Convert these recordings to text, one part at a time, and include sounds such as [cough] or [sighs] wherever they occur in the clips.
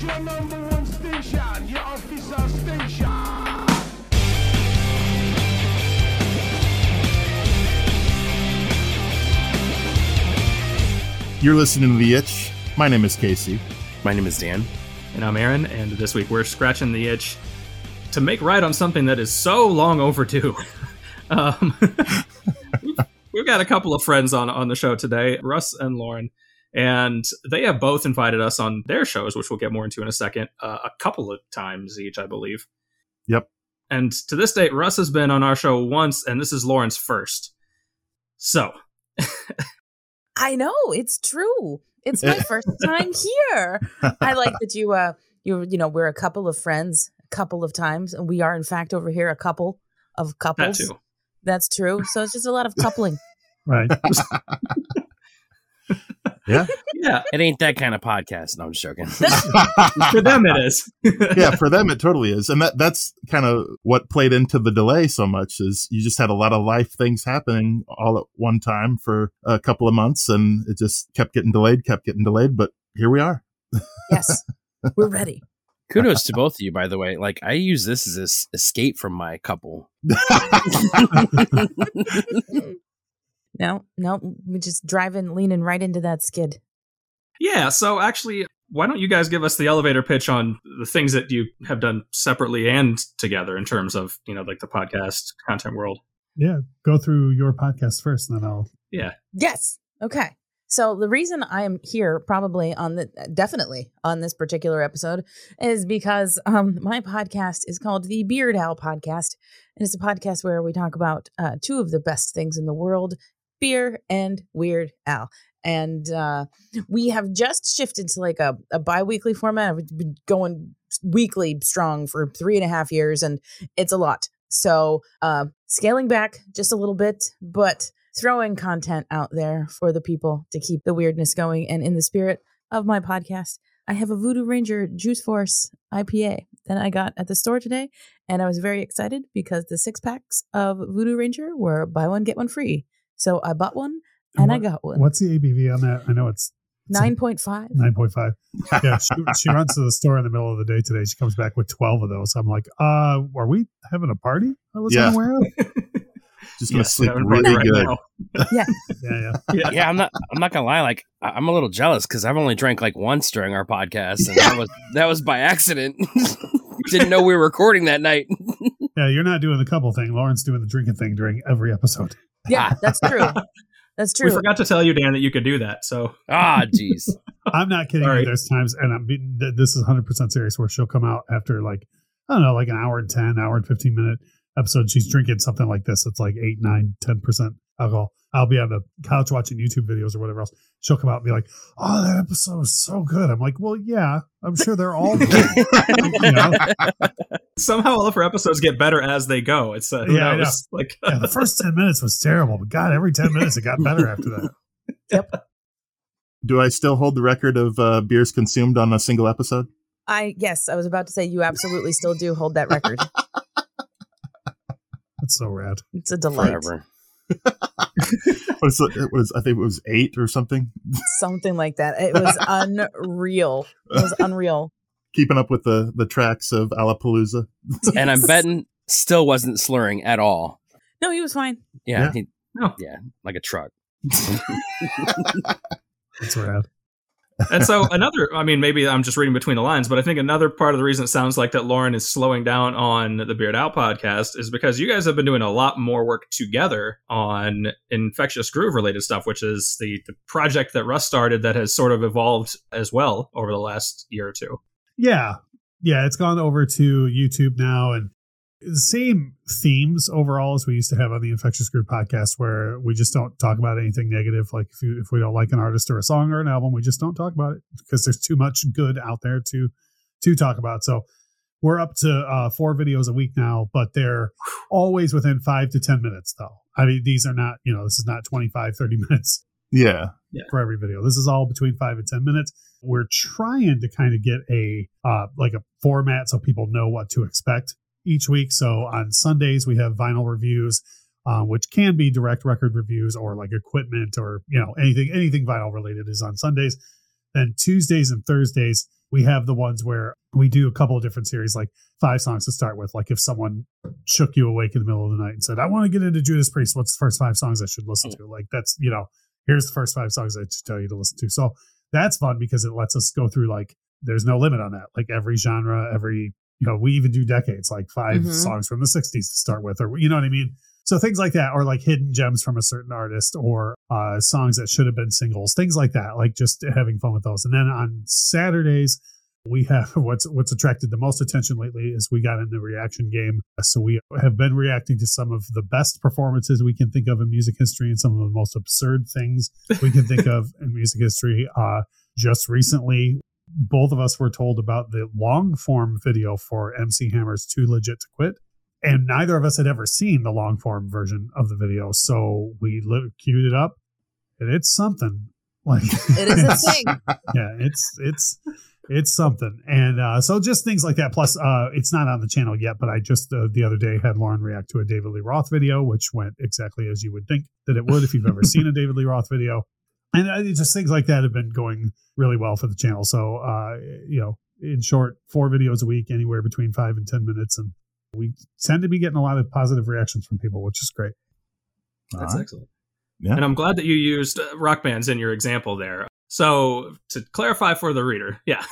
is your number one station, your officer station. You're listening to The Itch. My name is Casey. My name is Dan. And I'm Aaron, and this week we're scratching the itch to make right on something that is so long overdue. [laughs] um, [laughs] we've got a couple of friends on on the show today, Russ and Lauren, and they have both invited us on their shows, which we'll get more into in a second, uh, a couple of times each, I believe. Yep. And to this date, Russ has been on our show once, and this is Lauren's first. So, [laughs] I know it's true. It's my first [laughs] time here. I like that you uh you you know we're a couple of friends a couple of times and we are in fact over here a couple of that couples. too. That's true. So it's just a lot of coupling. [laughs] Right. Yeah. Yeah, [laughs] It ain't that kind of podcast. No, I'm just joking. [laughs] for them it is. [laughs] yeah, for them it totally is. And that that's kind of what played into the delay so much is you just had a lot of life things happening all at one time for a couple of months and it just kept getting delayed, kept getting delayed, but here we are. yes. We're ready. Kudos to both of you, by the way. Like I use this as this escape from my couple. No, no, we just driving leaning right into that skid. Yeah, so actually, why don't you guys give us the elevator pitch on the things that you have done separately and together in terms of, you know, like the podcast content world? yeah. Go through your podcast first, and then I'll. Yeah. Yes. Okay. So the reason I am here, probably on the definitely on this particular episode, is because um, my podcast is called the Beer'd Al Podcast, and it's a podcast where we talk about uh, two of the best things in the world: beer and Weird Al. And uh, we have just shifted to like a, a bi-weekly format. We've been going weekly strong for three and a half years, and it's a lot. So uh, scaling back just a little bit, but throwing content out there for the people to keep the weirdness going. And in the spirit of my podcast, I have a Voodoo Ranger Juice Force IPA that I got at the store today. And I was very excited because the six packs of Voodoo Ranger were buy one, get one free. So I bought one and I what- got one. What's the ABV on that? I know it's 9.5. nine point five. [laughs] Yeah, she, she runs to the store in the middle of the day today. She comes back with twelve of those. I'm like, uh, are we having a party? I was Yeah. unaware of. [laughs] Just going to Yes, sleep really right good. now. [laughs] Yeah, yeah. Yeah. yeah, I'm not. I'm not gonna lie. Like I- I'm a little jealous because I've only drank like once during our podcast, and that was that was by accident. Didn't know we were recording that night. Yeah, you're not doing the couple thing. Lauren's doing the drinking thing during every episode. Yeah, [laughs] that's true. That's true. We true. forgot to tell you, Dan, that you could do that. So, Ah, jeez. [laughs] I'm not kidding Sorry. you. There's times, and I'm this is 100 percent serious, where she'll come out after like I don't know, like an hour and 10, hour and 15 minute episode. She's drinking something like this. It's like eight, nine, 10 percent alcohol. I'll be on the couch watching YouTube videos or whatever else. She'll come out and be like, "Oh, that episode was so good." I'm like, "Well, yeah, I'm sure they're all [laughs] good." you know? somehow all of her episodes get better as they go. It's, uh, Yeah, knows? Like, Yeah, the first 10 minutes was terrible, but God, every 10 minutes it got better after that. [laughs] Yep. Do I still hold the record of uh, beers consumed on a single episode? I yes, I was about to say you absolutely still do hold that record. [laughs] That's so rad. It's a delight. Forever. [laughs] What is it? It was I think it was eight or something. [laughs] Something like that. It was [laughs] unreal. It was unreal. Keeping up with the the tracks of Alapalooza. And I'm betting still wasn't slurring at all. No, he was fine. Yeah. Yeah. he- No. yeah. Like a truck. That's rad. And so another i mean maybe i'm just reading between the lines but i think another part of the reason it sounds like that lauren is slowing down on the Beer'd Al podcast is because you guys have been doing a lot more work together on infectious groove related stuff which is the, the project that russ started that has sort of evolved as well over the last year or two Yeah. Yeah. It's gone over to YouTube now and the same themes overall as we used to have on the Infectious Groove podcast, where we just don't talk about anything negative. Like if you, if we don't like an artist or a song or an album, we just don't talk about it because there's too much good out there to, to talk about. So we're up to uh, four videos a week now, but they're always within five to 10 minutes though. I mean, these are not, you know, this is not 25, 30 [laughs] minutes Yeah. for every video. This is all between five and ten minutes. We're trying to kind of get a uh, like a format so people know what to expect each week. So on Sundays we have vinyl reviews, uh, which can be direct record reviews or like equipment or you know anything anything vinyl related is on Sundays. Then Tuesdays and Thursdays, we have the ones where we do a couple of different series, like five songs to start with. Like if someone shook you awake in the middle of the night and said, I want to get into Judas Priest, what's the first five songs I should listen to? Like that's, you know, here's the first five songs I should tell you to listen to. So that's fun because it lets us go through like there's no limit on that. Like every genre, every you know, we even do decades, like 5 Mhm. songs from the 60s to start with, or you know what I mean? So things like that, or like hidden gems from a certain artist, or uh, songs that should have been singles, things like that. Like just having fun with those. And then on Saturdays, we have [laughs] what's what's attracted the most attention lately is we got in the reaction game. So we have been reacting to some of the best performances we can think of in music history and some of the most absurd things we can think [laughs] of in music history. Uh, just recently, both of us were told about the long form video for MC Hammer's Too Legit to Quit. And neither of us had ever seen the long form version of the video. So we li- queued it up and it's something like It is a [laughs] thing. yeah, it's it's it's something, and uh, so just things like that. Plus, uh, it's not on the channel yet, but I just uh, the other day had Lauren react to a David Lee Roth video, which went exactly as you would think that it would if you've ever seen a David Lee Roth video, and uh, it's just things like that have been going really well for the channel. So, uh, you know, in short, four videos a week, anywhere between five and ten minutes, and we tend to be getting a lot of positive reactions from people, which is great. That's All right. excellent. Yeah. And I'm glad that you used uh, rock bands in your example there. So to clarify for the reader, [laughs] yeah,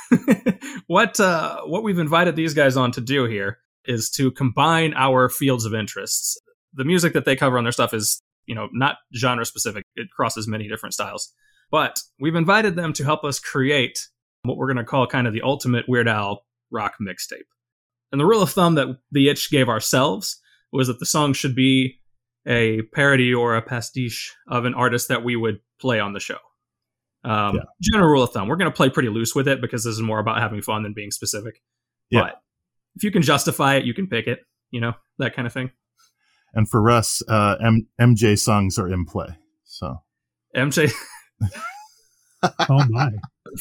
what uh, what we've invited these guys on to do here is to combine our fields of interests. The music that they cover on their stuff is, you know, not genre specific. It crosses many different styles. But we've invited them to help us create what we're going to call kind of the ultimate Weird Al rock mixtape. And the rule of thumb that the Itch gave ourselves was that the song should be a parody or a pastiche of an artist that we would play on the show. Um, Yeah. General rule of thumb. We're going to play pretty loose with it because this is more about having fun than being specific. Yeah. But if you can justify it, you can pick it. You know that kind of thing. And for Russ, uh, M- MJ songs are in play. So MJ, [laughs] Oh my!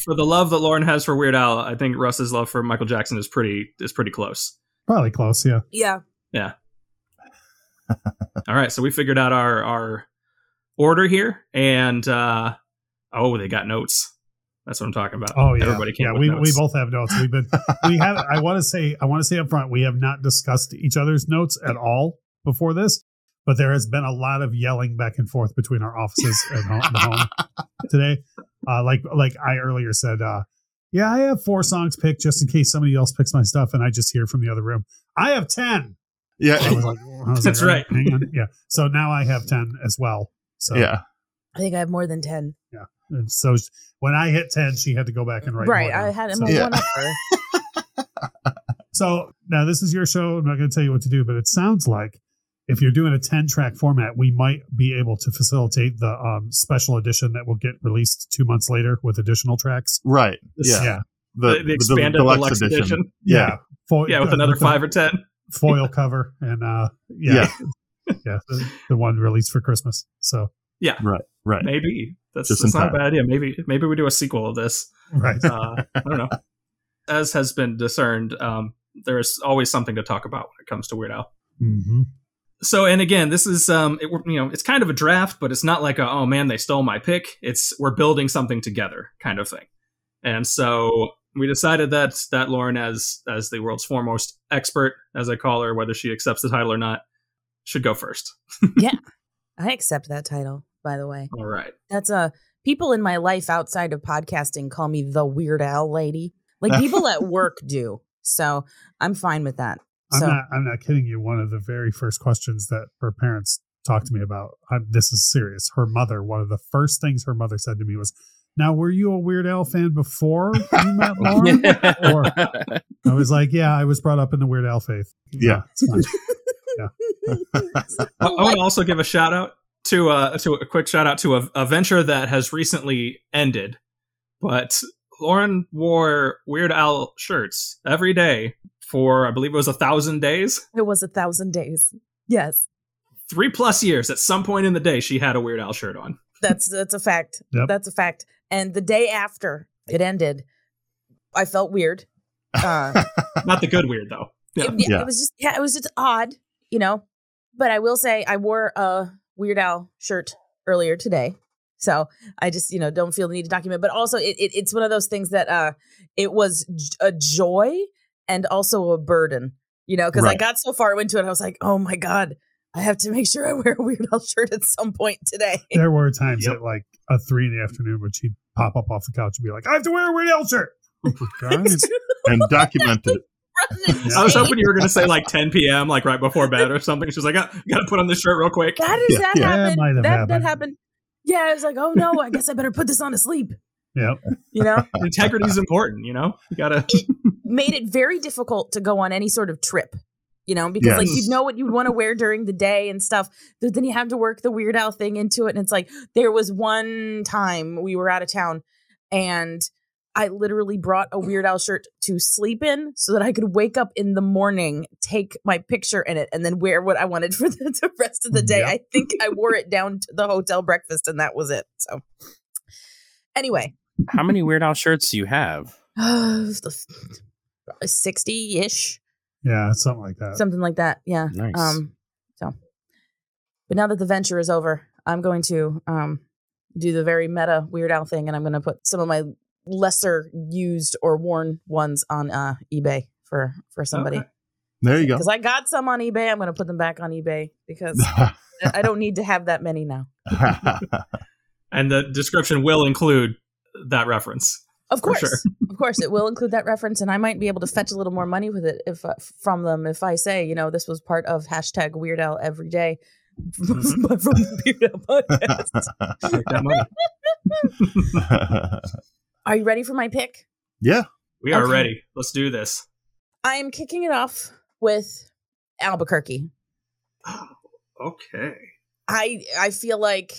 for the love that Lauren has for Weird Al, I think Russ's love for Michael Jackson is pretty is pretty close. Probably close. Yeah. Yeah. Yeah. [laughs] All right, so we figured out our our order here, and uh oh, they got notes. That's what I'm talking about. Oh yeah, everybody came yeah. We notes. we both have notes. We've been we have. I want to say I want to say up front we have not discussed each other's notes at all before this, but there has been a lot of yelling back and forth between our offices and home, the home [laughs] today. Uh, like like I earlier said, uh, yeah, I have four songs picked just in case somebody else picks my stuff, and I just hear from the other room, I have ten. yeah, I was like, I was That's like, right. Hang on. Yeah. So now I have ten as well. So yeah. I think I have more than 10. and so when I hit ten, she had to go back and write. right. more I had So- Yeah. one upper. [laughs] So now this is your show. I'm not going to tell you what to do, but it sounds like if you're doing a 10 track format, we might be able to facilitate the um, special edition that will get released two months later with additional tracks. Right. Yeah. Yeah. the, the expanded deluxe, edition. Yeah. Fo- Yeah, with another the five or ten. foil [laughs] cover and uh yeah. [laughs] Yeah. the, the one released for Christmas. So Yeah. Right. Right. Maybe that's, Just that's in not a bad idea. Maybe maybe we do a sequel of this. right. Uh, I don't know. As has been discerned, um, there is always something to talk about when it comes to Weird Al. hmm So, and again, this is um, it, you know, it's kind of a draft, but it's not like a oh man, they stole my pick. It's we're building something together kind of thing. And so we decided that that Lauren, as as the world's foremost expert, as I call her, whether she accepts the title or not, should go first. [laughs] yeah I accept that title, by the way. All right. That's a people in my life outside of podcasting call me the Weird Al lady. Like people at [laughs] work do. So I'm fine with that. I'm So not I'm not kidding you. One of the very first questions that her parents talked to me about, i this is serious. Her mother, one of the first things her mother said to me was, Now, were you a Weird Al fan before you met [laughs] Lauren? or I was like, Yeah, I was brought up in the Weird Al faith. Yeah. it's fine. [laughs] I, I want to also give a shout out to uh to a quick shout out to a, a venture that has recently ended, but Lauren wore Weird Al shirts every day for I believe it was a thousand days, it was a thousand days. Yes. three plus years. At some point in the day, she had a Weird Al shirt on. That's that's a fact. Yep. That's a fact. And the day after it ended, I felt weird. [laughs] Uh, Not the good weird though. Yeah. it, yeah, Yeah. it was just yeah, it was just odd, you know. But I will say I wore a Weird Al shirt earlier today. So I just, you know, don't feel the need to document. But also, it, it it's one of those things that uh, it was j- a joy and also a burden, you know, because I got so far into it, I was like, oh my god, I have to make sure I wear a Weird [laughs] Al shirt at some point today. There were times Yep. at like a three in the afternoon when she'd pop up off the couch and be like, I have to wear a Weird Al shirt. Oh my God. [laughs] and document it. I was hoping you were going to say like 10 p.m., like right before bed or something. She's like, I got to put on this shirt real quick. That is Yeah, that yeah. That happened. might have that happened. that happened. Yeah, I was like, oh no, I guess I better put this on to sleep. Yep. You know, Integrity is important, you know? You got to. Made it very difficult to go on any sort of trip. You know, because like you'd know what you'd want to wear during the day and stuff. But then you have to work the Weird Al thing into it, and it's like there was one time we were out of town, and I literally brought a Weird Al shirt to sleep in so that I could wake up in the morning, take my picture in it, and then wear what I wanted for [laughs] the, the rest of the day. Yep. I think I wore it down to the hotel breakfast, and that was it. So, anyway, How many Weird Al shirts do you have? [sighs] sixty ish. Yeah, something like that. something like that. Yeah. Nice. Um. So, but now that the venture is over, I'm going to um do the very meta Weird Al thing, and I'm going to put some of my lesser used or worn ones on uh eBay for for somebody Okay. There you go. because I got some on eBay. I'm going to put them back on eBay because [laughs] I don't need to have that many now. [laughs] And the description will include that reference. Of course, sure. of course, it will include that reference, and I might be able to fetch a little more money with it if uh, from them if I say, you know, this was part of hashtag Weird Al every day [laughs] from the Weird Al podcast. [laughs] That money. [laughs] Are you ready for my pick? yeah. We are Okay. ready. Let's do this. I am kicking it off with Albuquerque. [gasps] Okay. I I feel like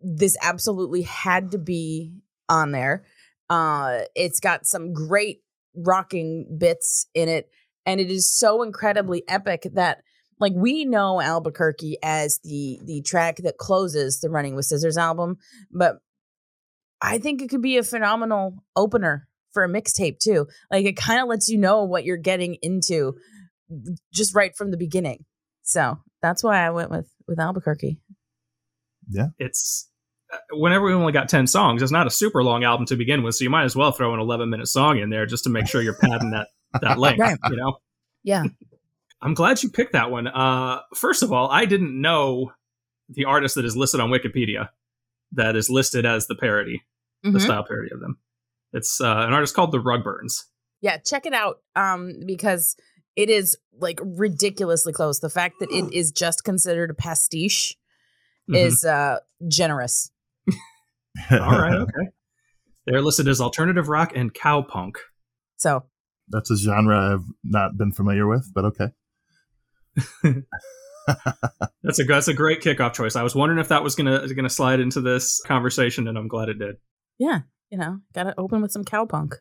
this absolutely had to be on there. Uh it's got some great rocking bits in it and it is so incredibly epic that like we know Albuquerque as the the track that closes the Running with Scissors album, but I think it could be a phenomenal opener for a mixtape too. Like it kind of lets you know what you're getting into just right from the beginning. So that's why I went with with Albuquerque. Yeah, it's whenever we only got 10 songs, it's not a super long album to begin with. So you might as well throw an 11 minute song in there just to make sure you're padding that, that length, Right. you know? Yeah. [laughs] I'm glad you picked that one. Uh, first of all, I didn't know the artist that is listed on Wikipedia that is listed as the parody, the Mhm. style parody of them. It's uh, an artist called the Rugburns. Yeah, check it out um because it is like ridiculously close. The fact that it [gasps] is just considered a pastiche Mhm. is uh generous. All right, [laughs] okay. They're listed as alternative rock and cowpunk. So, That's a genre I've not been familiar with, but okay. [laughs] That's a that's a great kickoff choice. I was wondering if that was gonna gonna slide into this conversation, and I'm glad it did. yeah, you know, got to open with some cowpunk.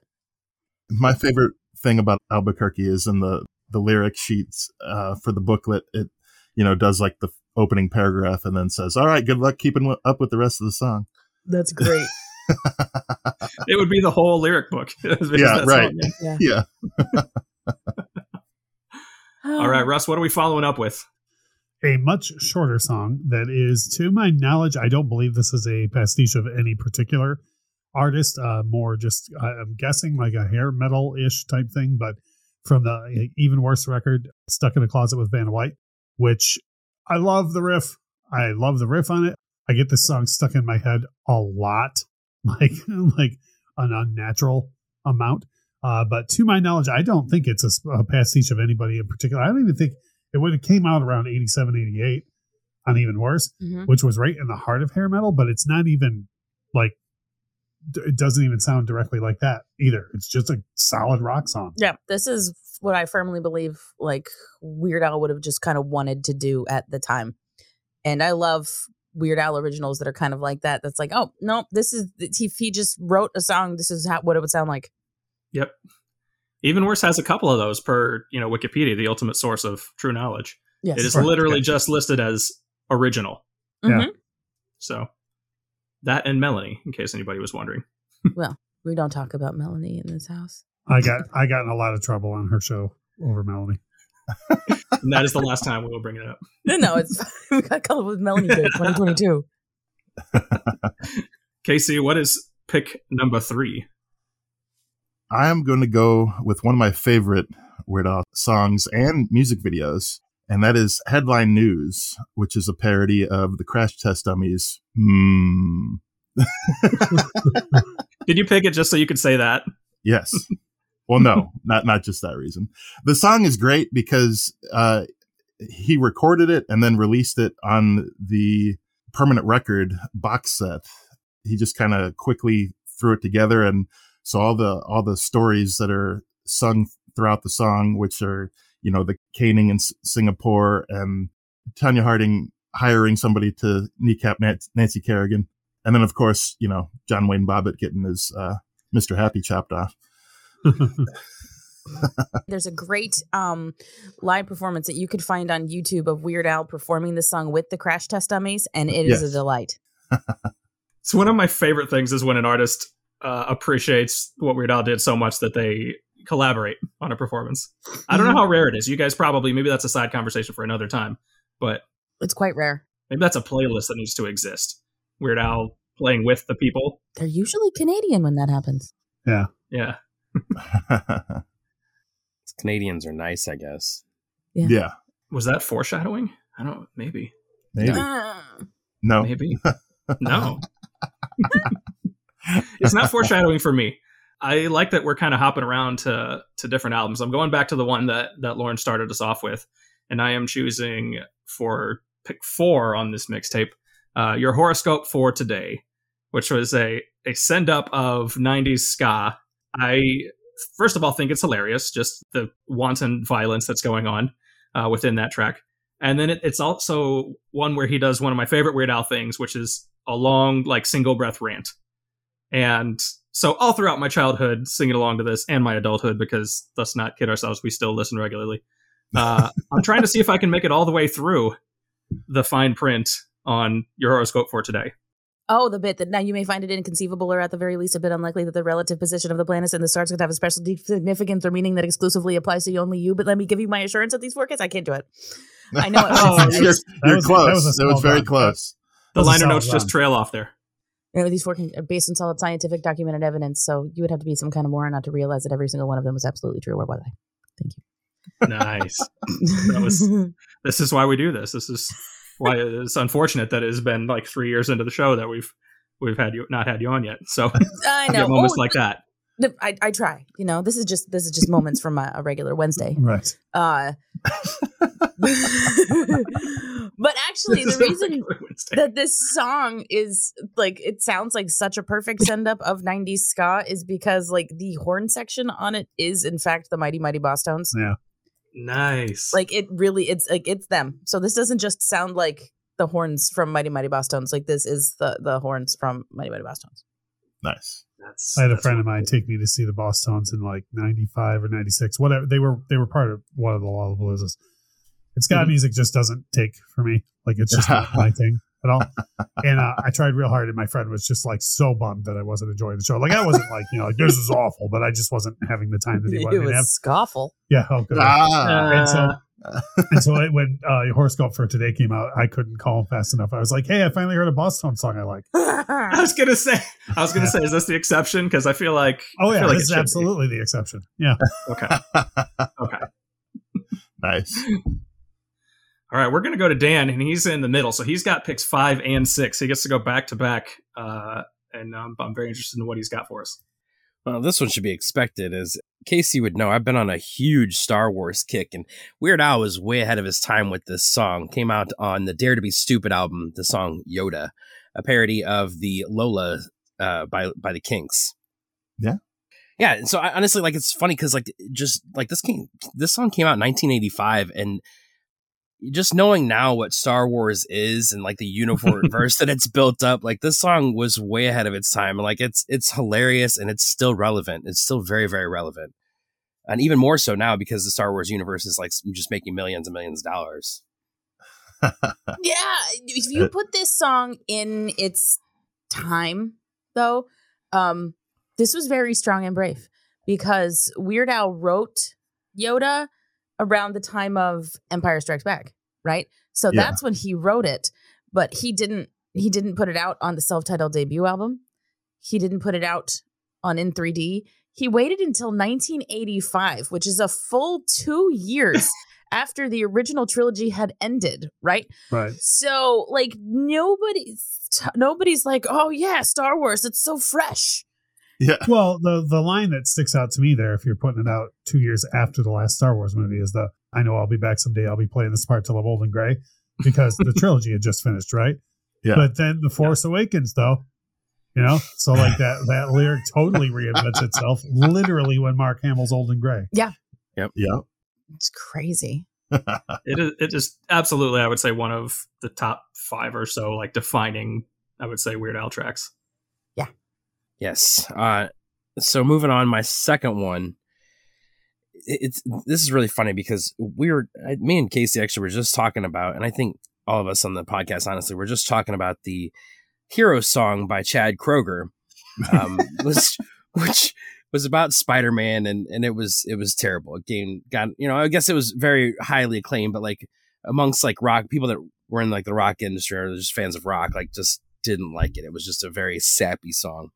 My favorite thing about Albuquerque is in the the lyric sheets uh, for the booklet. It you know does like the opening paragraph and then says, "All right, good luck keeping up with the rest of the song." That's great. [laughs] It would be the whole lyric book. [laughs] Yeah, right. song- yeah, [laughs] All right, Russ, what are we following up with? a much shorter song that is, to my knowledge, I don't believe this is a pastiche of any particular artist. Uh, more just, I- I'm guessing like a hair metal ish type thing, but from the uh, even worse record, "Stuck in a Closet with Vanna White," which I love the riff. I love the riff on it. I get this song stuck in my head a lot, [laughs] like like an unnatural amount. Uh, but to my knowledge, I don't think it's a pastiche of anybody in particular. I don't even think it would have came out around 87, 88 on even worse, Mhm. which was right in the heart of hair metal, but it's not even like it doesn't even sound directly like that either. It's just a solid rock song. Yeah, this is what I firmly believe like Weird Al would have just kind of wanted to do at the time. And I love Weird Al originals that are kind of like that. That's like, oh, no, this is if he just wrote a song, this is how, what it would sound like. Yep. Even worse has a couple of those per you know Wikipedia, the ultimate source of true knowledge. Yes. It is Right. literally Okay. just listed as original. Yeah. Mhm. So that and Melanie, in case anybody was wondering. [laughs] Well, we don't talk about Melanie in this house. I got I got in a lot of trouble on her show over Melanie. And that is the last time we will bring it up. [laughs] No, no, it's [laughs] we got color with Melanie Day [laughs] 2022. Casey, what is pick number three? I am going to go with one of my favorite Weird Al songs and music videos, and that is Headline News, which is a parody of the Crash Test Dummies. Hmm. Did you pick it just so you could say that? Yes. Well, no, [laughs] not not just that reason. The song is great because uh, he recorded it and then released it on the permanent record box set. He just kind of quickly threw it together, and so all the all the stories that are sung throughout the song, which are you know the caning in S- Singapore and Tonya Harding hiring somebody to kneecap Nan- Nancy Kerrigan, and then of course you know John Wayne Bobbitt getting his uh, Mr. Happy chopped off. [laughs] There's a great um, live performance that you could find on YouTube of Weird Al performing the song with the Crash Test Dummies, and it is Yes. a delight. [laughs] So one of my favorite things is when an artist uh, appreciates what Weird Al did so much that they collaborate on a performance. I don't know how rare it is. You guys probably maybe that's a side conversation for another time, but It's quite rare. maybe that's a playlist that needs to exist. Weird Al playing with the people. They're usually Canadian when that happens. Yeah. Yeah. [laughs] Canadians are nice, I guess. yeah, Was that foreshadowing? I don't maybe. maybe Ah. no. Maybe. [laughs] no. it's not foreshadowing for me. I like that we're kind of hopping around to to different albums. I'm going back to the one that that Lauren started us off with, and I am choosing for pick four on this mixtape. Uh, your horoscope for today, which was a a send up of '90s ska. I first of all think it's hilarious, just the wanton violence that's going on uh, within that track. And then it, it's also one where he does one of my favorite Weird Al things, which is a long, like, single breath rant. And so all throughout my childhood, singing along to this and my adulthood, because let's not kid ourselves, we still listen regularly. [laughs] Uh, I'm trying to see if I can make it all the way through the fine print on your horoscope for today. Oh, the bit that now you may find it inconceivable or at the very least a bit unlikely that the relative position of the planets in the stars could have a special deep significance or meaning that exclusively applies to only you. But let me give you my assurance of these forecasts. I can't do it. I know it. [laughs] Oh, you're, you're was- that close. was a It was very run. close. The That was a liner solid notes just trail off there. You know, these forecasts are uh, based on solid scientific documented evidence, so you would have to be some kind of moron not to realize that every single one of them was absolutely true. Where was I? Thank you. Nice. That was- [laughs] this is why we do this. This is why it's unfortunate that it has been like three years into the show that we've we've had you not had you on yet. So [laughs] I know. get moments Oh, like that. the- I, I try. You know, this is just this is just moments from a, a regular Wednesday. Right. Uh, [laughs] but actually, the reason that this song is like it sounds like such a perfect send up of 90s ska is because like the horn section on it is in fact the Mighty Mighty Bosstones Yeah. Nice. like it really it's like it's them so this doesn't just sound like the horns from Mighty Mighty Bosstones like this is the the horns from Mighty Mighty Bosstones Nice. that's, I had a friend of really mine take me to see the Bosstones in like '95 or '96, whatever. They were they were part of one of the Lollapaloozas. And ska Mhm. music just doesn't take for me. Like it's just not my [laughs] thing at all. And uh, I tried real hard, and my friend was just like so bummed that I wasn't enjoying the show. Like I wasn't like you know like this is awful, but I just wasn't having the time that he it wanted me to have. was scofful Yeah, oh good. Ah, and so [laughs] and so it, when uh, your horoscope for today came out, I couldn't call him fast enough. I was like, "Hey, I finally heard a Bosstones song I like." [laughs] I was gonna say, I was gonna say, is this the exception? Because I feel like, Oh yeah, like this it is should be. absolutely the exception. Yeah, Okay, [laughs] okay. nice. All right, we're gonna go to Dan, and he's in the middle, so he's got picks five and six. He gets to go back to back, uh, and um, I'm very interested in what he's got for us. Well, this one should be expected. As Casey would know, I've been on a huge Star Wars kick, and Weird Al was way ahead of his time with this song. Came out on the Dare to Be Stupid album, the song Yoda, a parody of the Lola uh, by by the Kinks. Yeah. yeah. and So I, honestly, like, it's funny because like just like this came, this song came out in 1985, and just knowing now what Star Wars is and like the [laughs] universe that it's built up, like this song was way ahead of its time. And like it's it's hilarious and it's still relevant. It's still very very relevant, and even more so now because the Star Wars universe is like just making millions and millions of dollars. [laughs] Yeah, if you put this song in its time, though, um, this was very strong and brave because Weird Al wrote Yoda around the time of Empire Strikes Back, right? So Yeah. that's when he wrote it, but he didn't he didn't put it out on the self-titled debut album. He didn't put it out on in 3D. He waited until 1985, which is a full two years [laughs] after the original trilogy had ended, right? Right. So, like, nobody's nobody's like, "Oh yeah, Star Wars, it's so fresh." Yeah. Well, the the line that sticks out to me there, if you're putting it out two years after the last Star Wars movie, is the "I know I'll be back someday. I'll be playing this part till I'm old and gray," because the [laughs] trilogy had just finished, right? Yeah. But then the Force Awakens, though, you know, so like that [laughs] that lyric totally reinvents itself, literally when Mark Hamill's old and gray. Yeah. Yep. Yep. It's crazy. [laughs] It is, it is absolutely, I would say, one of the top five or so, like defining, I would say, Weird Al tracks. Yes. Uh, so moving on, my second one. It's this is really funny because we were me and Casey actually were just talking about, and I think all of us on the podcast, honestly, we're just talking about the hero song by Chad Kroeger, um, [laughs] was, which was about Spider Man, and and it was it was terrible. It game got you know I guess it was very highly acclaimed, but like amongst like rock people that were in like the rock industry or just fans of rock, like just didn't like it. It was just a very sappy song.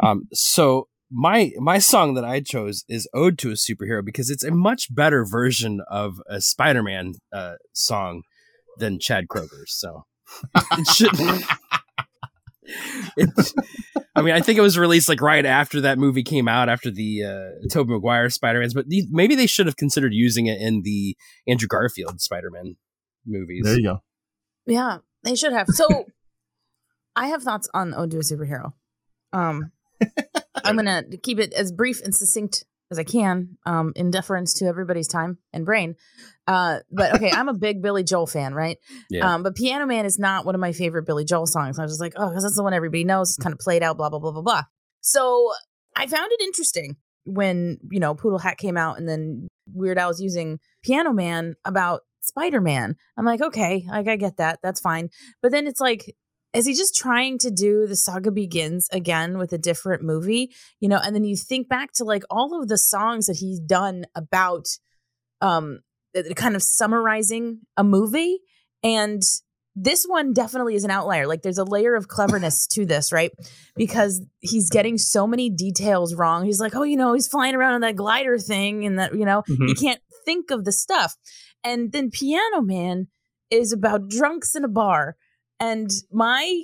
Um, so my my song that I chose is "Ode to a Superhero" because it's a much better version of a Spider-Man uh, song than Chad Kroeger's. So it should. [laughs] It's, I mean, I think it was released like right after that movie came out, after the uh, Tobey Maguire Spider-Man's. But the, maybe they should have considered using it in the Andrew Garfield Spider-Man movies. There you go. Yeah, they should have. So, [laughs] I have thoughts on "Ode to a Superhero." Um, [laughs] I'm gonna keep it as brief and succinct as I can, um, in deference to everybody's time and brain. Uh, but okay, I'm a [laughs] big Billy Joel fan, right? Yeah. Um, but Piano Man is not one of my favorite Billy Joel songs. I was just like, oh, because that's the one everybody knows. It's kind of played out, blah blah blah blah blah. So I found it interesting when you know Poodle Hat came out, and then Weird Al was using Piano Man about Spider Man. I'm like, okay, like I get that, that's fine. But then it's like, is he just trying to do the saga begins again with a different movie? You know, and then you think back to like all of the songs that he's done about, um, kind of summarizing a movie, and this one definitely is an outlier. Like there's a layer of cleverness to this, right? Because he's getting so many details wrong. He's like, oh, you know, he's flying around on that glider thing, and that you know, Mhm. you can't think of the stuff. And then Piano Man is about drunks in a bar. And my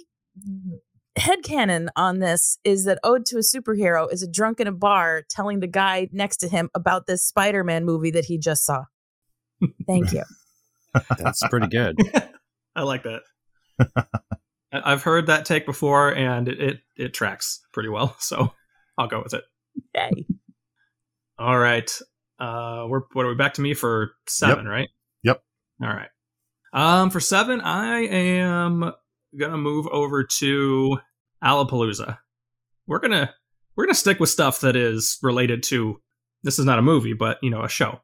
headcanon on this is that Ode to a Superhero is a drunk in a bar telling the guy next to him about this Spider Man movie that he just saw. Thank you. [laughs] That's pretty good. [laughs] I like that. I- I've heard that take before, and it, it it tracks pretty well. [laughs] So I'll go with it. Yay. All right. Uh, we're what are we back to me for seven, right? Yep. All right. Um, for seven, I am gonna move over to Alapalooza. We're gonna we're gonna stick with stuff that is related to. This is not a movie, but you know, a show,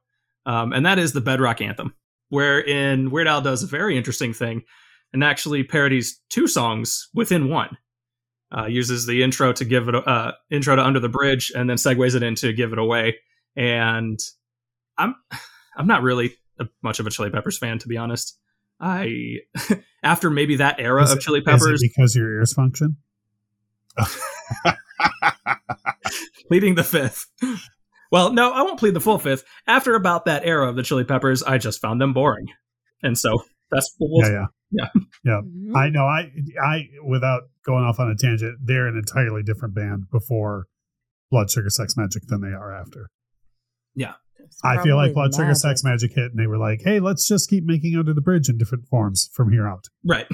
um, and that is the Bedrock Anthem, wherein Weird Al does a very interesting thing, and actually parodies two songs within one. Uh, uses the intro to give it uh, intro to Under the Bridge, and then segues it into Give It Away. And I'm [sighs] I'm not really much of a Chili Peppers fan, to be honest. I [laughs] after maybe that era Is of it- Chili is it Peppers, because your ears function? [laughs] pleading the fifth. Well, no, I won't plead the full fifth. After about that era of the Chili Peppers, I just found them boring, and so that's we'll, yeah, yeah, Yeah. Mhm. I know. I, I, without going off on a tangent, they're an entirely different band before Blood Sugar Sex Magik than they are after. It's I feel like probably Blood Sugar. Sex Magik hit, and they were like, "Hey, let's just keep making Under the Bridge in different forms from here out." right.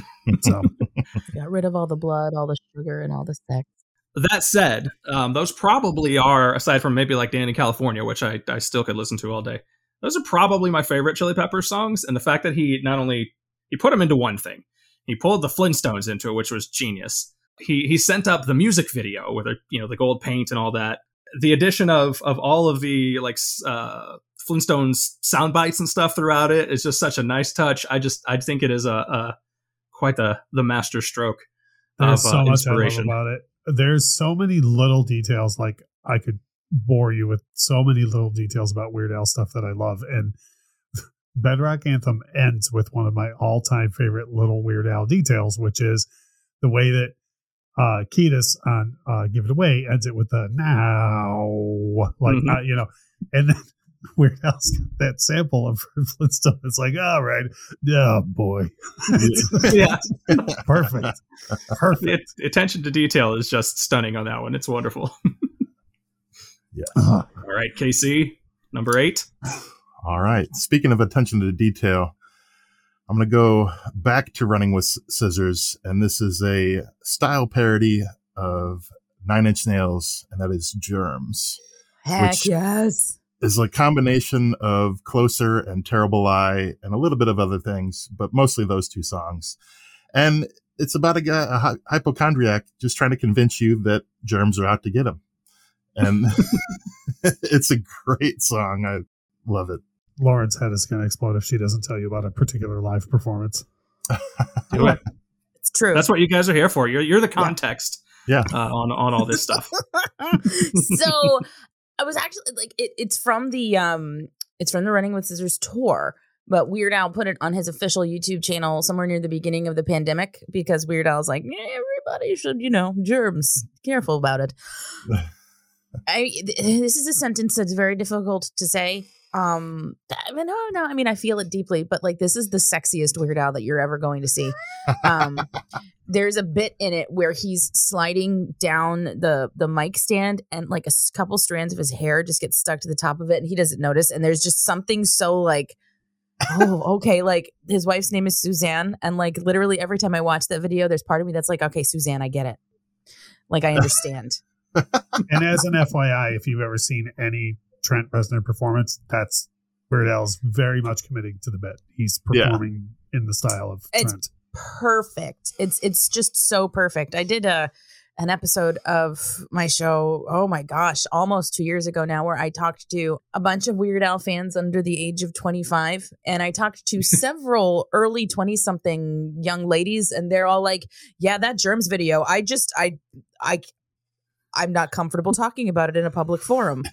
So, [laughs] Got rid of all the blood, all the sugar, and all the sex. That said, um, those probably are, aside from maybe like Dani California, which I, I still could listen to all day. Those are probably my favorite Chili Peppers songs, and the fact that he not only he put them into one thing, he pulled the Flintstones into it, which was genius. He he sent up the music video with a, you know the gold paint and all that. The addition of of all of the like uh, Flintstones sound bites and stuff throughout it is just such a nice touch. I just I think it is a, a quite the the master stroke there's of so uh, much I love inspiration. about it. There's so many little details. Like I could bore you with so many little details about Weird Al stuff that I love, and [laughs] Bedrock Anthem ends with one of my all-time favorite little Weird Al details, which is the way that uh Kiedis on uh Give It Away ends it with the now like Mhm. uh, you know and then [laughs] Weird Al's got that sample of Fred [laughs] Flintstone. It's like, all right, oh boy, [laughs] yeah, perfect, perfect. the attention to detail is just stunning on that one. It's wonderful. Yeah. Ugh. All right, Casey, number eight. All right. Speaking of attention to detail, I'm going to go back to Running with Scissors, and this is a style parody of Nine Inch Nails, and that is Germs. Heck Which- yes. Is a combination of Closer and Terrible Lie, and a little bit of other things, but mostly those two songs. And it's about a guy, a hy- hypochondriac, just trying to convince you that germs are out to get him. And [laughs] it's a great song. I love it. Lauren's head is going to explode if she doesn't tell you about a particular live performance. [laughs] Do it. It's true. That's what you guys are here for. You're you're the context. Yeah. Uh, on on all this stuff. [laughs] [laughs] so I was actually like it, it's from the um it's from the Running with Scissors tour, but Weird Al put it on his official YouTube channel somewhere near the beginning of the pandemic because Weird Al's like "Eh, everybody should you know germs careful about it. I th- this is a sentence that's very difficult to say. Um, I mean, no, no, I mean, I feel it deeply, but like, this is the sexiest Weird Al that you're ever going to see. Um, [laughs] there's a bit in it where he's sliding down the the mic stand and like a couple strands of his hair just get stuck to the top of it and he doesn't notice and there's just something so like oh okay like his wife's name is Suzanne and like literally every time I watch that video there's part of me that's like okay Suzanne I get it like I [laughs] understand and as an FYI, if you've ever seen any Trent Reznor performance, that's Weird Al's very much committing to the bit. He's Yeah. performing in the style of It's- Trent. perfect. It's it's just so perfect. I did a an episode of my show, oh my gosh, almost 2 years ago now where I talked to a bunch of Weird Al fans under the age of 25 and I talked to [laughs] several early 20 something young ladies and they're all like, "Yeah, that germs video. I just I I I'm not comfortable talking about it in a public forum."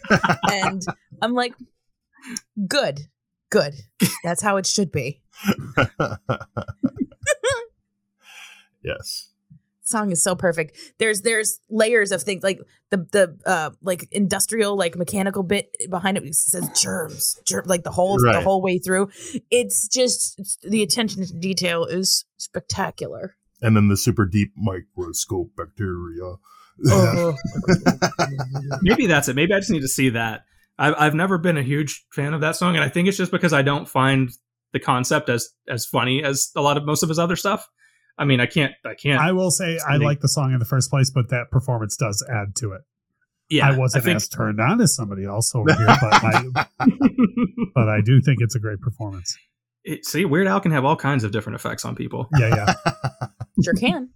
and I'm like, "Good. Good. That's how it should be." [laughs] yes. song is so perfect. There's there's layers of things like the the uh like industrial like mechanical bit behind it says germs, germ like the whole the whole way through. It's just it's, the attention to detail is spectacular. And then the super deep microscope bacteria. Oh, [laughs] Maybe that's it. Maybe I just need to see that. I've I've never been a huge fan of that song, and I think it's just because I don't find the concept as as funny as a lot of most of his other stuff. I mean, I can't. I can't. I will say I Something- like the song in the first place, but that performance does add to it. yeah, I wasn't think, as turned on as somebody else over here, but I, [laughs] but I do think it's a great performance. it, see, Weird Al can have all kinds of different effects on people. Yeah, yeah. sure can.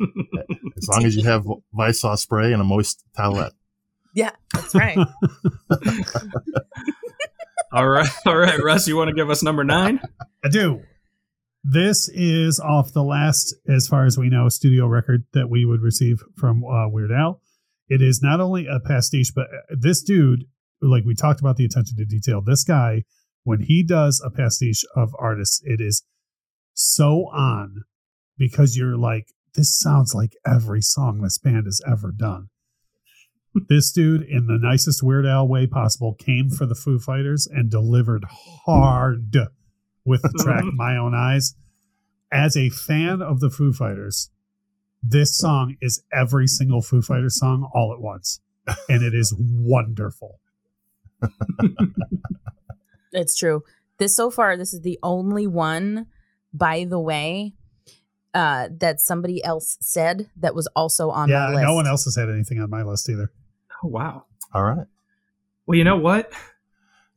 [laughs] as long as you have Lysol spray and a moist towelette. Yeah, that's right. [laughs] all right, all right, Russ, you want to give us number nine? I do. This is off the last, as far as we know, studio record that we would receive from uh, Weird Al. It is not only a pastiche, but uh, this dude, like we talked about the attention to detail, this guy, when he does a pastiche of artists, it is so on because you're like, this sounds like every song this band has ever done. this dude, in the nicest Weird Al way possible, came for the Foo Fighters and delivered hard with the track [laughs] My Own Eyes. As a fan of the Foo Fighters, this song is every single Foo Fighters song all at once. And it is wonderful. It's true. This so far, this is the only one, by the way, uh, that somebody else said that was also on yeah, my list. no one else has had anything on my list either. Oh wow. All right. Well, you know what?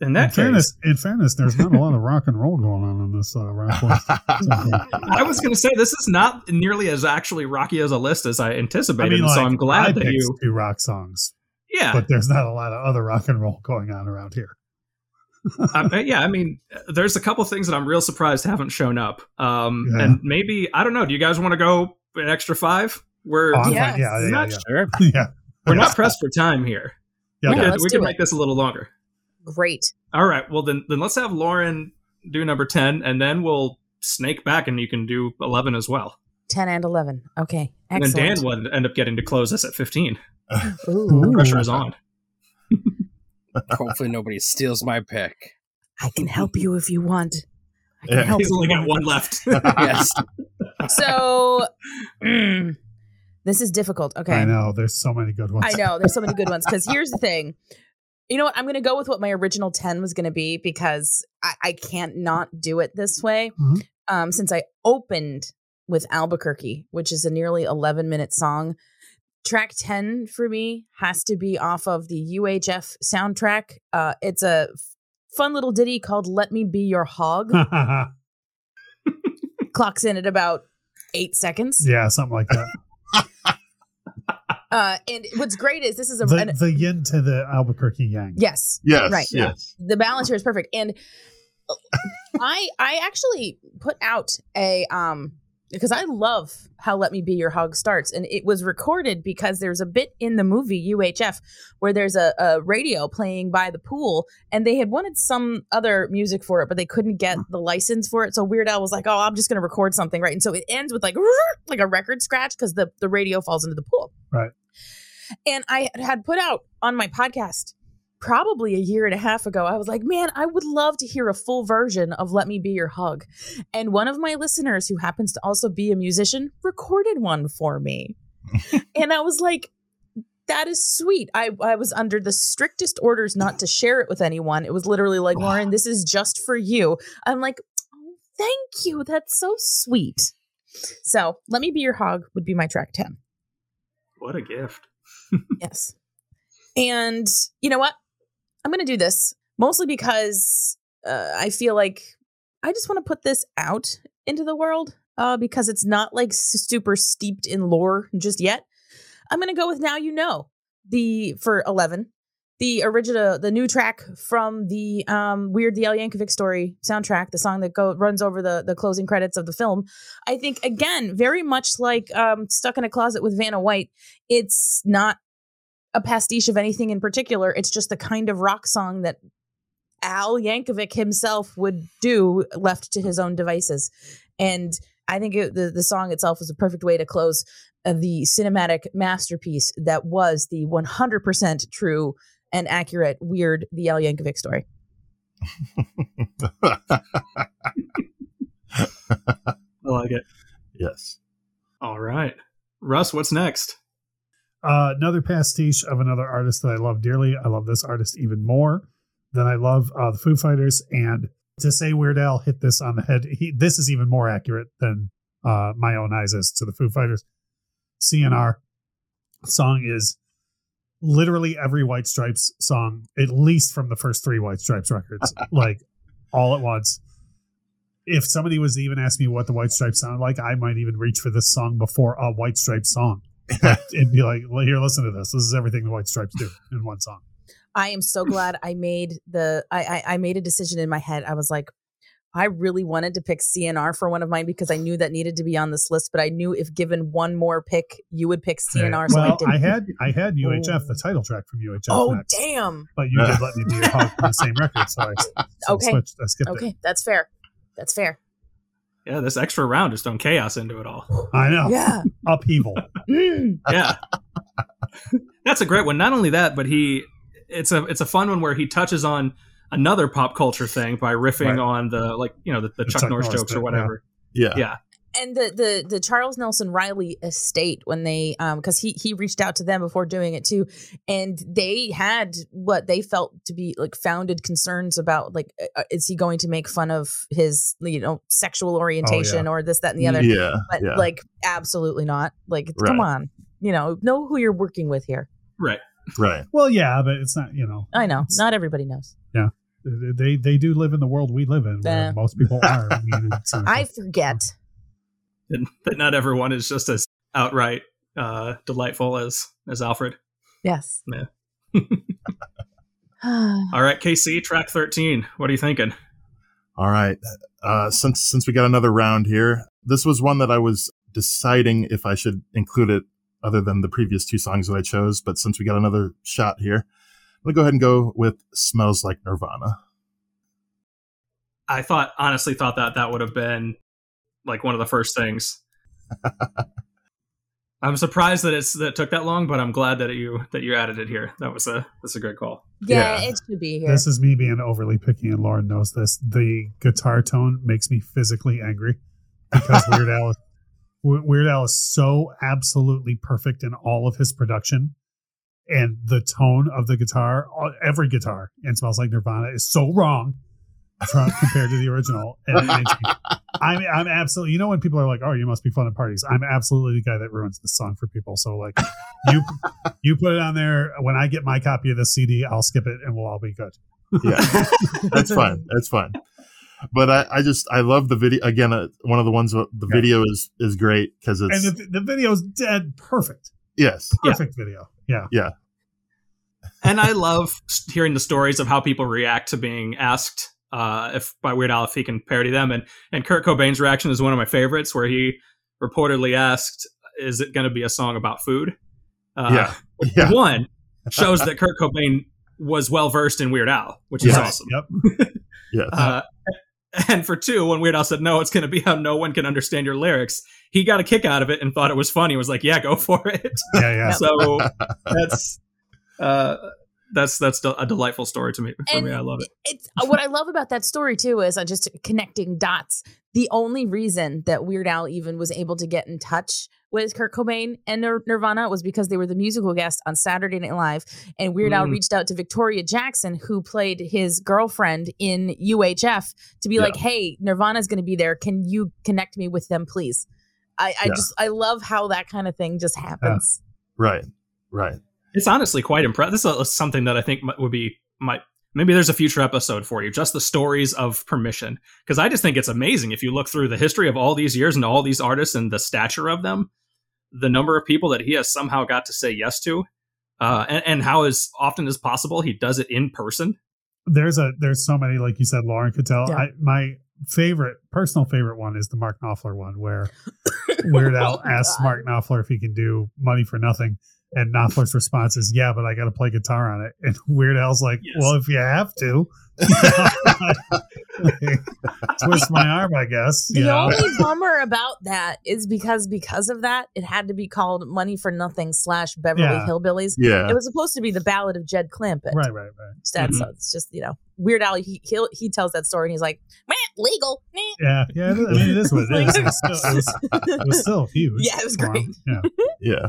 In In that case, fairness, in fairness, there's not a lot of rock and roll going on in this uh, rock [laughs] list. I was going to say this is not nearly as actually rocky as a list as I I anticipated, mean, so I'm I glad that you. two rock songs, Yeah, but there's not a lot of other rock and roll going on around here. I, yeah. I mean, there's a couple things that I'm real surprised haven't shown up. Um, Yeah. and maybe I don't know. Do you guys want to go an extra five? We're Oh, Yes. Yeah, yeah, Not yeah, Sure. [laughs] yeah. we're not pressed for time here. Yeah, we Yeah, could, we do could it. make this a little longer. Great. All right. Well, then then let's have Lauren do number ten, and then we'll snake back, and you can do eleven as well. 10 and 11. Okay. And then Dan would end up getting to close us at 15. Ooh. Pressure is on. Hopefully nobody steals my pick. I can help you if you want. I can Yeah. help He's only got one left. [laughs] Yes. So, mm, this is difficult. Okay. I know. There's so many good ones. I know there's so many good ones because here's the thing. You know what? I'm going to go with what my original 10 was going to be because I, I can't not do it this way. Mhm. Um, since I opened with Albuquerque, which is a nearly 11 minute song, track 10 for me has to be off of the UHF soundtrack. Uh, it's a f- fun little ditty called Let Me Be Your Hog. [laughs] Clocks in at about eight seconds. yeah, something like that. [laughs] [laughs] Uh, and what's great is this is a. The, an- the yin to the Albuquerque yang. yes. yes, Right. yes. the balance here is perfect and i i actually put out a um because i love how let me be your hog starts and it was recorded because there's a bit in the movie uhf where there's a, a radio playing by the pool and they had wanted some other music for it but they couldn't get the license for it. So weird al was like oh i'm just going to record something right? And so it ends with like [laughs] like a record scratch because the the radio falls into the pool. Right. and i had put out on my podcast probably a year and a half ago, I was like, man, I would love to hear a full version of Let Me Be Your Hog. And one of my listeners, who happens to also be a musician, recorded one for me. [laughs] and I was like, that is sweet. I, I was under the strictest orders not to share it with anyone. It was literally like, Lauren, this is just for you. I'm like, oh, thank you. That's so sweet. So, Let Me Be Your Hog would be my track 10. What a gift. [laughs] Yes. And you know what? I'm going to do this mostly because uh, I feel like I just want to put this out into the world uh, because it's not like super steeped in lore just yet. I'm going to go with Now You Know the for 11 the original the new track from the um weird the Al Yankovic story soundtrack the song that go runs over the the closing credits of the film I think again very much like um stuck in a closet with Vanna White it's not a pastiche of anything in particular. It's just the kind of rock song that Al Yankovic himself would do left to his own devices. And I think it, the, the song itself was a perfect way to close uh, the cinematic masterpiece that was the 100% true and accurate weird the Al Yankovic story. [laughs] I like it. yes. All right. Russ, what's next? Uh, another pastiche of another artist that I love dearly. I love this artist even more than I love uh, the Foo Fighters. And to say Weird Al hit this on the head, he, this is even more accurate than uh, my own eyes is to the Foo Fighters. CNR song is literally every White Stripes song, at least from the first three White Stripes records, [laughs] like all at once. If somebody was to even ask me what the White Stripes sound like, I might even reach for this song before a White Stripes song and be like, well, here, listen to this. This is everything the White Stripes do in one song. I am so glad I made the I, I I made a decision in my head. I was like, I really wanted to pick CNR for one of mine because I knew that needed to be on this list, but I knew if given one more pick, you would pick CNR. so I well, didn't. I had I had [laughs] UHF, oh. the title track from UHF. oh next, damn. But you did let me be your hog on the same record, so I, so Okay. I switched. I skipped Okay, that's fair. That's fair. Yeah, this extra round is throwing chaos into it all. I know Yeah. [laughs] upheaval. Mm. [laughs] Yeah. That's a great one. Not only that, but he it's a it's a fun one where he touches on another pop culture thing by riffing Right. on the like, you know, the, the, The Chuck, Chuck Norris Norris jokes bit, or whatever. Yeah. Yeah. And the the the Charles Nelson Reilly estate when they um because he he reached out to them before doing it too, and they had what they felt to be like founded concerns about like uh, is he going to make fun of his you know sexual orientation or this that and the other, Yeah. but yeah. like absolutely not. Like come on, you know know who you're working with here. Right. right. Well, yeah, but it's not. You know, I know not everybody knows. Yeah they they do live in the world we live in, where Yeah. most people are. I mean, it's, [laughs] uh, I forget. And that not everyone is just as outright uh delightful as as Alfred. Yes. Yeah. [sighs] All right, Casey, track 13. What are you thinking? All right. Uh, since since we got another round here, this was one that I was deciding if I should include it other than the previous two songs that I chose. But since we got another shot here, I'm gonna go ahead and go with "Smells Like Nirvana." I thought honestly thought that that would have been like one of the first things. [laughs] I'm surprised that it's that it took that long, but I'm glad that you that you added it here. That was a that's a great call. Yeah, Yeah. it should be here. This is me being overly picky, and Lauren knows this. The guitar tone makes me physically angry because [laughs] Weird Al, Weird Al is so absolutely perfect in all of his production, and the tone of the guitar, uh, every guitar, and smells like Nirvana is so wrong from, compared to the original. And it [laughs] I'm, I'm absolutely, you know, when people are like, "Oh, you must be fun at parties," I'm absolutely the guy that ruins the song for people. So like, you, you put it on there. When I get my copy of the CD, I'll skip it, and we'll all be good. Yeah, [laughs] that's fine. That's fine. But I, I just I love the video again. Uh, one of the ones with the Yeah. video is is great because it's and the, the is dead perfect yes Yeah. perfect video yeah yeah. and I love hearing the stories of how people react to being asked uh, if by Weird Al if he can parody them. And and Kurt Cobain's reaction is one of my favorites, where he reportedly asked, "Is it going to be a song about food?" Uh, yeah yeah One shows [laughs] that Kurt Cobain was well versed in Weird Al, which is Yes. awesome. yep [laughs] yes Uh, and for two, when Weird Al said, "No, it's going to be how no one can understand your lyrics," he got a kick out of it and thought it was funny. Was like, "Yeah, go for it." yeah yeah [laughs] so that's uh, that's that's a delightful story to me. [laughs] For And me, I love it. It's uh, what I love about that story too is uh, just connecting dots. The only reason that Weird Al even was able to get in touch with Kurt Cobain and Nir- Nirvana was because they were the musical guest on Saturday Night Live, and Weird Al Mm. reached out to Victoria Jackson, who played his girlfriend in UHF, to be Yeah. like, "Hey, Nirvana's going to be there. Can you connect me with them, please?" I, I Yeah. just I love how that kind of thing just happens. right right It's honestly quite impressive. This is something that I think would be might maybe there's a future episode for you. Just the stories of permission, because I just think it's amazing if you look through the history of all these years and all these artists and the stature of them, the number of people that he has somehow got to say yes to, uh, and, and how as often as possible he does it in person. there's a there's so many like you said lauren could tell Yeah. I, my favorite personal favorite one is the mark knopfler one where weird [laughs] al Oh, asks God. mark knopfler if he can do money for nothing and knopfler's response is yeah but i gotta play guitar on it [laughs] and weird al's like Yes. well if you have to [laughs] twist my arm i guess The you know? only bummer about that is because because of that, it had to be called "Money for Nothing" slash Beverly Yeah. Hillbillies. yeah It was supposed to be the Ballad of Jed Clampett. right right right Instead, mm-hmm. so it's just you know Weird Al. He he, he tells that story and he's like, "Meh, legal." meh." yeah yeah i mean it is what it is [laughs] it was still, it was, it was still huge Yeah, it was great. yeah yeah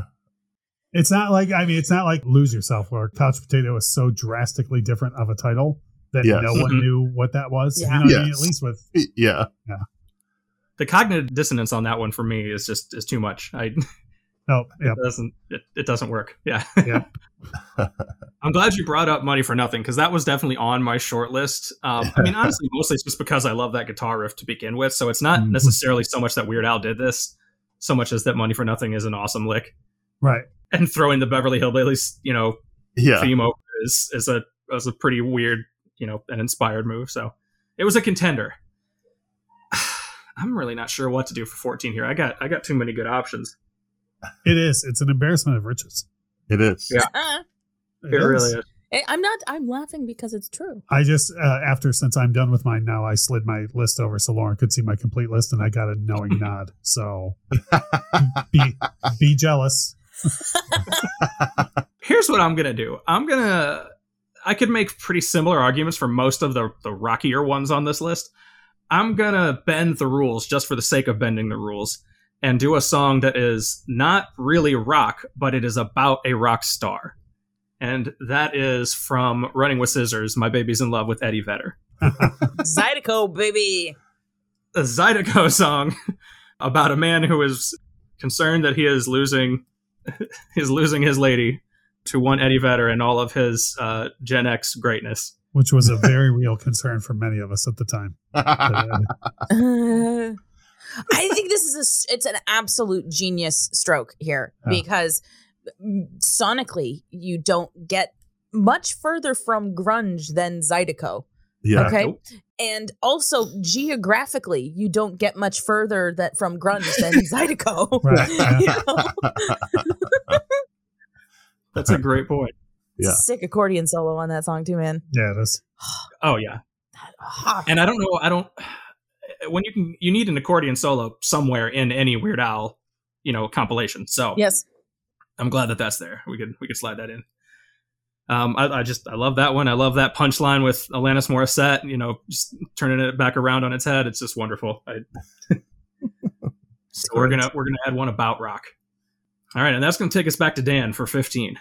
It's not like I mean, it's not like Lose Yourself where Couch Potato was so drastically different of a title that Yes. no one Mhm. knew what that was. Yeah. You know, what I mean? At least with yeah The cognitive dissonance on that one for me is just is too much. I [laughs] no, yeah, it doesn't it, it doesn't work. Yeah. Yeah. [laughs] I'm glad you brought up Money for Nothing because that was definitely on my short list. Um, I mean, [laughs] honestly, mostly it's just because I love that guitar riff to begin with. So it's not Mhm. necessarily so much that Weird Al did this, so much as that Money for Nothing is an awesome lick. right. And throwing the Beverly Hillbillies, you know, yeah theme over is is a was a pretty weird, you know, and inspired move. So it was a contender. [sighs] I'm really not sure what to do for 14 here. I got I got too many good options. It is. It's an embarrassment of riches. it is Yeah. Uh, It, really is. I- I'm not. I'm laughing because it's true. I just uh, after since I'm done with mine now, I slid my list over so Lauren could see my complete list, and I got a knowing [laughs] nod. So [laughs] be be jealous. Here's what I'm gonna do. I'm gonna. I could make pretty similar arguments for most of the the rockier ones on this list. I'm gonna bend the rules just for the sake of bending the rules and do a song that is not really rock, but it is about a rock star. And that is from Running with Scissors, My Baby's in Love with Eddie Vedder. [laughs] Zydeco, baby. A Zydeco song [laughs] about a man who is concerned that he is losing [laughs] is losing his lady to one Eddie Vedder and all of his uh, Gen X greatness. Which was a very real concern for many of us at the time. Uh, [laughs] I think this is a s- it's an absolute genius stroke here Yeah. because mm, sonically you don't get much further from grunge than Zydeco. yeah Okay. Nope. And also geographically, you don't get much further that from grunge than [laughs] Zydeco. Right. [laughs] You know? [laughs] That's a great point. Yeah. Sick accordion solo on that song too, man. yeah, it is. [sighs] Oh yeah, Ah, and I don't know. I don't. [sighs] When you can, you need an accordion solo somewhere in any Weird Al you know compilation. So Yes. I'm glad that that's there. We could we could slide that in. Um, I, I just I love that one. I love that punchline with Alanis Morissette. You know, just turning it back around on its head. It's just wonderful. I, [laughs] so we're gonna we're gonna add one about rock. All right, and that's gonna take us back to Dan for 15.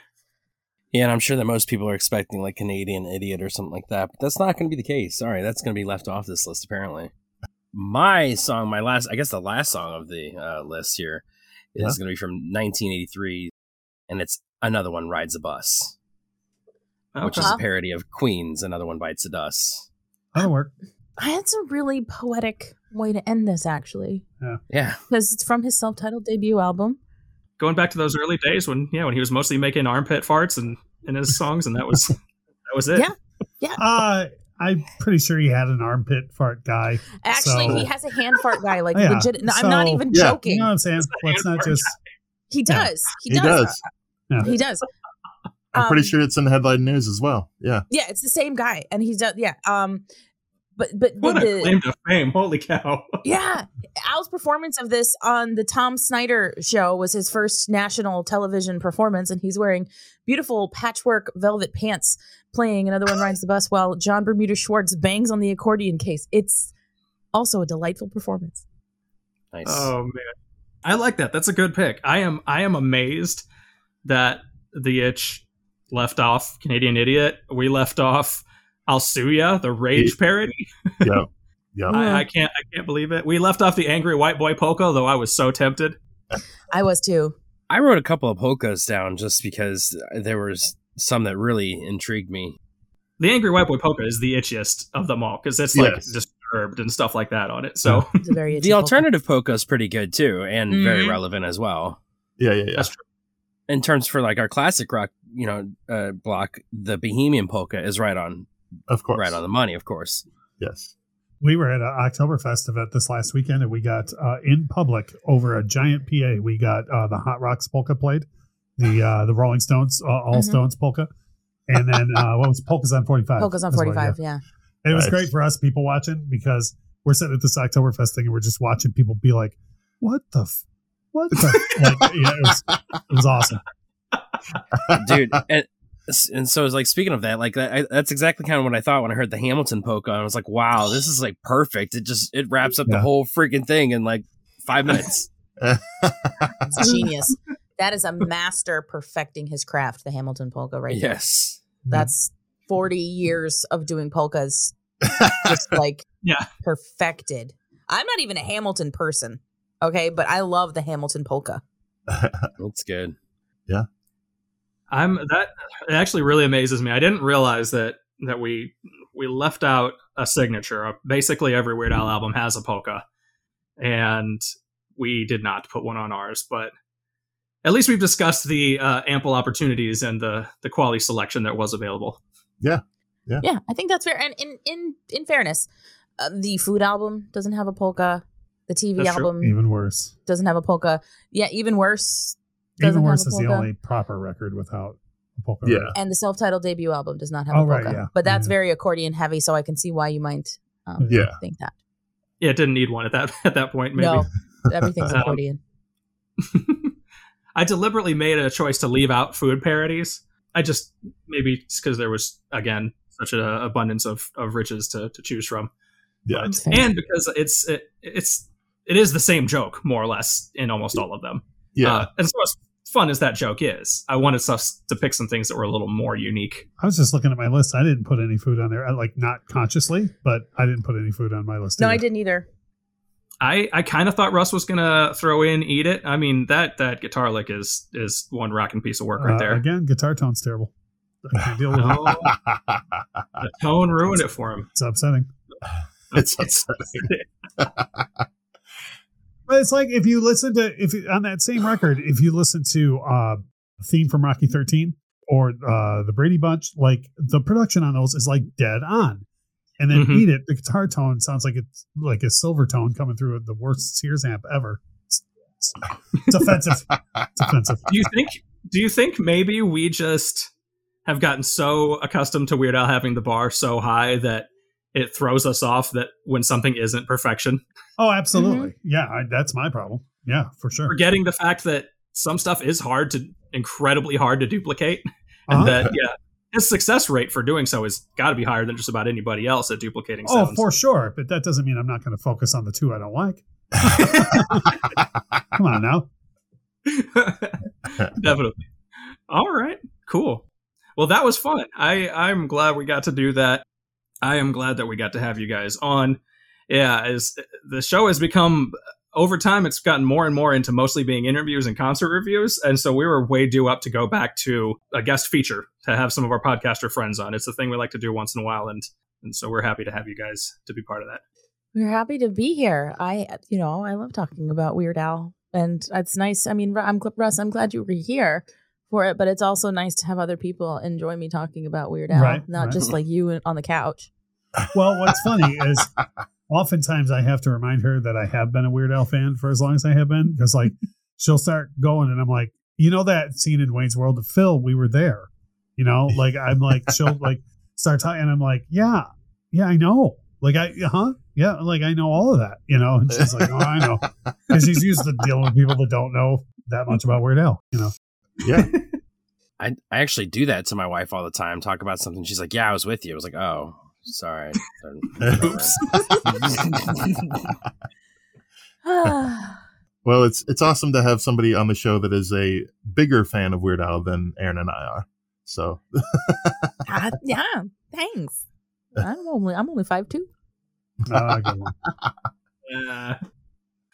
Yeah, and I'm sure that most people are expecting like Canadian Idiot or something like that, but that's not going to be the case. Sorry, that's going to be left off this list apparently. My song, my last, I guess the last song of the uh, list here is Yeah. going to be from 1983, and it's another one rides a bus, which is a parody of Queen's "Another One Bites the Dust." That'll work. It's a really poetic way to end this, actually, Yeah, because it's from his self-titled debut album. Going back to those early days when yeah when he was mostly making armpit farts and in his songs, and that was [laughs] that was it. Yeah. Uh, I'm pretty sure he had an armpit fart guy. Actually, So- he has a hand fart guy. Like Yeah, legit. no, I'm not so- even Yeah. joking. You know what I'm saying? It's Let's not fart just. he does. He, he does. does. Yeah. He does. I'm pretty Um, sure it's in the headline news as well. Yeah. Yeah, it's the same guy, and he's does. Yeah. Um, but but What the, a claim to fame! Holy cow! [laughs] yeah, Al's performance of this on the Tom Snyder show was his first national television performance, and he's wearing beautiful patchwork velvet pants, playing another one rides the bus while Jon Bermuda Schwartz bangs on the accordion case. It's also a delightful performance. nice. Oh man, I like that. That's a good pick. I am I am amazed that the itch left off Canadian Idiot. We left off I'll Sue Ya, the Rage parody. Yeah. [laughs] Yeah. I, I can't I can't believe it. We left off the Angry White Boy Polka, though I was so tempted. I was too. I wrote a couple of polkas down just because there was some that really intrigued me. The Angry White Boy Polka is the itchiest of them all because it's like Yes. disturbed and stuff like that on it. So It's a very [laughs] itchy The polka. alternative polka is pretty good too, and very Mhm. relevant as well. Yeah. Yeah. Yeah. that's true. In terms for like our classic rock, you know, uh, block, the Bohemian polka is right on, Of course. right on the money, of course. Yes. We were at an Oktoberfest event this last weekend, and we got uh, in public over a giant PA. We got uh, the Hot Rocks polka played, the uh, the Rolling Stones uh, All Mhm. Stones polka, and then uh, what was polkas on forty five? Polkas on 45, yeah. And it was Nice. great for us people watching because we're sitting at this Oktoberfest thing and we're just watching people be like, "What the, f- what like, yeah, it was, it was awesome. dude. And, and so it's like speaking of that, like that, I, that's exactly kind of what I thought when I heard the Hamilton polka. I was like, wow, this is like perfect. It just it wraps up the whole freaking thing in like five [laughs] minutes. It's [laughs] genius. That is a master perfecting his craft, the Hamilton polka right there. yes, mm-hmm. That's 40 years of doing polkas [laughs] just like Yeah. perfected. I'm not even a Hamilton person, okay, but I love the Hamilton polka. [laughs] that's good. Yeah. I'm that it actually really amazes me. I didn't realize that that we we left out a signature. Basically, every Weird Al album has a polka, and we did not put one on ours. But at least we've discussed the uh, ample opportunities and the the quality selection that was available. Yeah, yeah, yeah, I think that's fair. And in in in fairness, uh, the food album doesn't have a polka. The TV That's true. album Even worse. doesn't have a polka. Yeah, even worse. Even worse is the only proper record without a polka. Yeah. record. And the self-titled debut album does not have Oh, a right, polka. yeah. But that's very accordion heavy, so I can see why you might um, Yeah. think that. Yeah, it didn't need one at that [laughs] at that point. Maybe. No, everything's [laughs] Um, accordion. [laughs] I deliberately made a choice to leave out food parodies. I just maybe it's because there was again such an abundance of, of riches to, to choose from, Yeah. That's fair. and because it's it, it's it is the same joke more or less in almost all of them. Yeah. Uh, and so as fun as that joke is, I wanted us to pick some things that were a little more unique. I was just looking at my list. I didn't put any food on there. I, like not consciously, but I didn't put any food on my list. No, I didn't either. I, I kind of thought Russ was gonna throw in "Eat It." I mean that that guitar lick is is one rocking piece of work right Uh, there. again, guitar tone's terrible. I can't deal with it. The tone ruined it for him. It's upsetting. [laughs] it's, It's- [laughs] But it's like if you listen to if you, on that same record, if you listen to uh theme from Rocky 13 or uh the Brady Bunch, like the production on those is like dead on. And then Mhm. Eat It, the guitar tone sounds like it's like a Silvertone coming through the worst Sears amp ever. It's, it's, it's offensive. It's offensive. do you think do you think maybe we just have gotten so accustomed to Weird Al having the bar so high that it throws us off that when something isn't perfection? Oh, absolutely. Yeah, I, that's my problem. Yeah, for sure. Forgetting the fact that some stuff is hard to incredibly hard to duplicate, and Uh-huh. that yeah, his success rate for doing so has got to be higher than just about anybody else at duplicating Oh, for sure. But that doesn't mean I'm not going to focus on the two I don't like. [laughs] Come on now. [laughs] Definitely. All right. Cool. Well, that was fun. I I'm glad we got to do that. I am glad that we got to have you guys on. Yeah, as the show has become over time, it's gotten more and more into mostly being interviews and concert reviews, and so we were way due up to go back to a guest feature to have some of our podcaster friends on. It's a thing we like to do once in a while, and and so we're happy to have you guys to be part of that. We're happy to be here. I, you know, I love talking about Weird Al, and it's nice. I mean, I'm gl- Russ. I'm glad you were here for it, but it's also nice to have other people enjoy me talking about Weird Al, Right, not right. just like you on the couch. Well, what's funny is oftentimes I have to remind her that I have been a Weird Al fan for as long as I have been because, like, she'll start going and I'm like, you know, that scene in Wayne's World of Phil, we were there. You know, like, I'm like, she'll like start talking and I'm like, yeah, yeah, I know. Like, I, huh? Yeah, like, I know all of that, you know? And she's like, oh, I know. Because she's used to dealing with people that don't know that much about Weird Al, you know? Yeah. [laughs] I, I actually do that to my wife all the time. Talk about something. She's like, "Yeah, I was with you." I was like, "Oh, sorry." [laughs] Oops. [laughs] Well, it's it's awesome to have somebody on the show that is a bigger fan of Weird Al than Aaron and I are. So Ah, [laughs] yeah, thanks. I'm only I'm only five two. Uh. Yeah.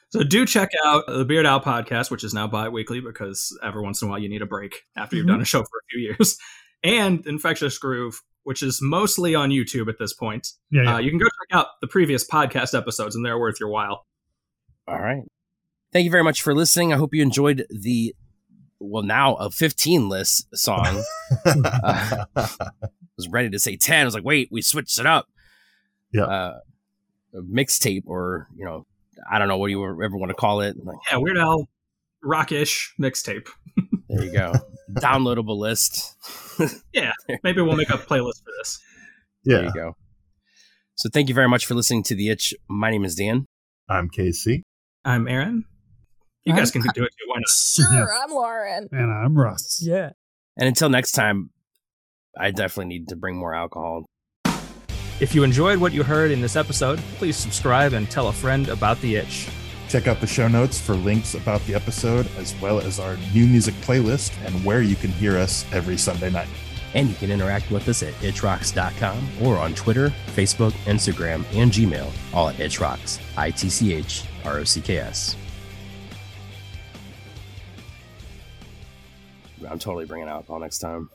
So do check out the Beer'd Al podcast, which is now bi-weekly because every once in a while you need a break after you've Mhm. done a show for a few years. And Infectious Groove, which is mostly on YouTube at this point. Yeah, yeah. Uh, you can go check out the previous podcast episodes, and they're worth your while. All right. Thank you very much for listening. I hope you enjoyed the well now a 15 list song. Uh, [laughs] I was ready to say 10. I was like, wait, we switched it up. Yeah. Uh, mixtape or, you know, I don't know what you ever want to call it. Like, Yeah, Weird Al rockish mixtape. there you go. [laughs] Downloadable list. [laughs] Yeah, maybe we'll make a playlist for this. There yeah, you go. So thank you very much for listening to The Itch. My name is Dan. I'm Casey. I'm Aaron. You guys can do it too. Why not? Sure, [laughs] I'm Lauren. And I'm Russ. Yeah. And until next time, I definitely need to bring more alcohol. If you enjoyed what you heard in this episode, please subscribe and tell a friend about the itch. Check out the show notes for links about the episode, as well as our new music playlist and where you can hear us every Sunday night. And you can interact with us at itchrocks.com or on Twitter, Facebook, Instagram, and Gmail, all at itchrocks. I T C H R O C K S. I'm totally bringing alcohol next time.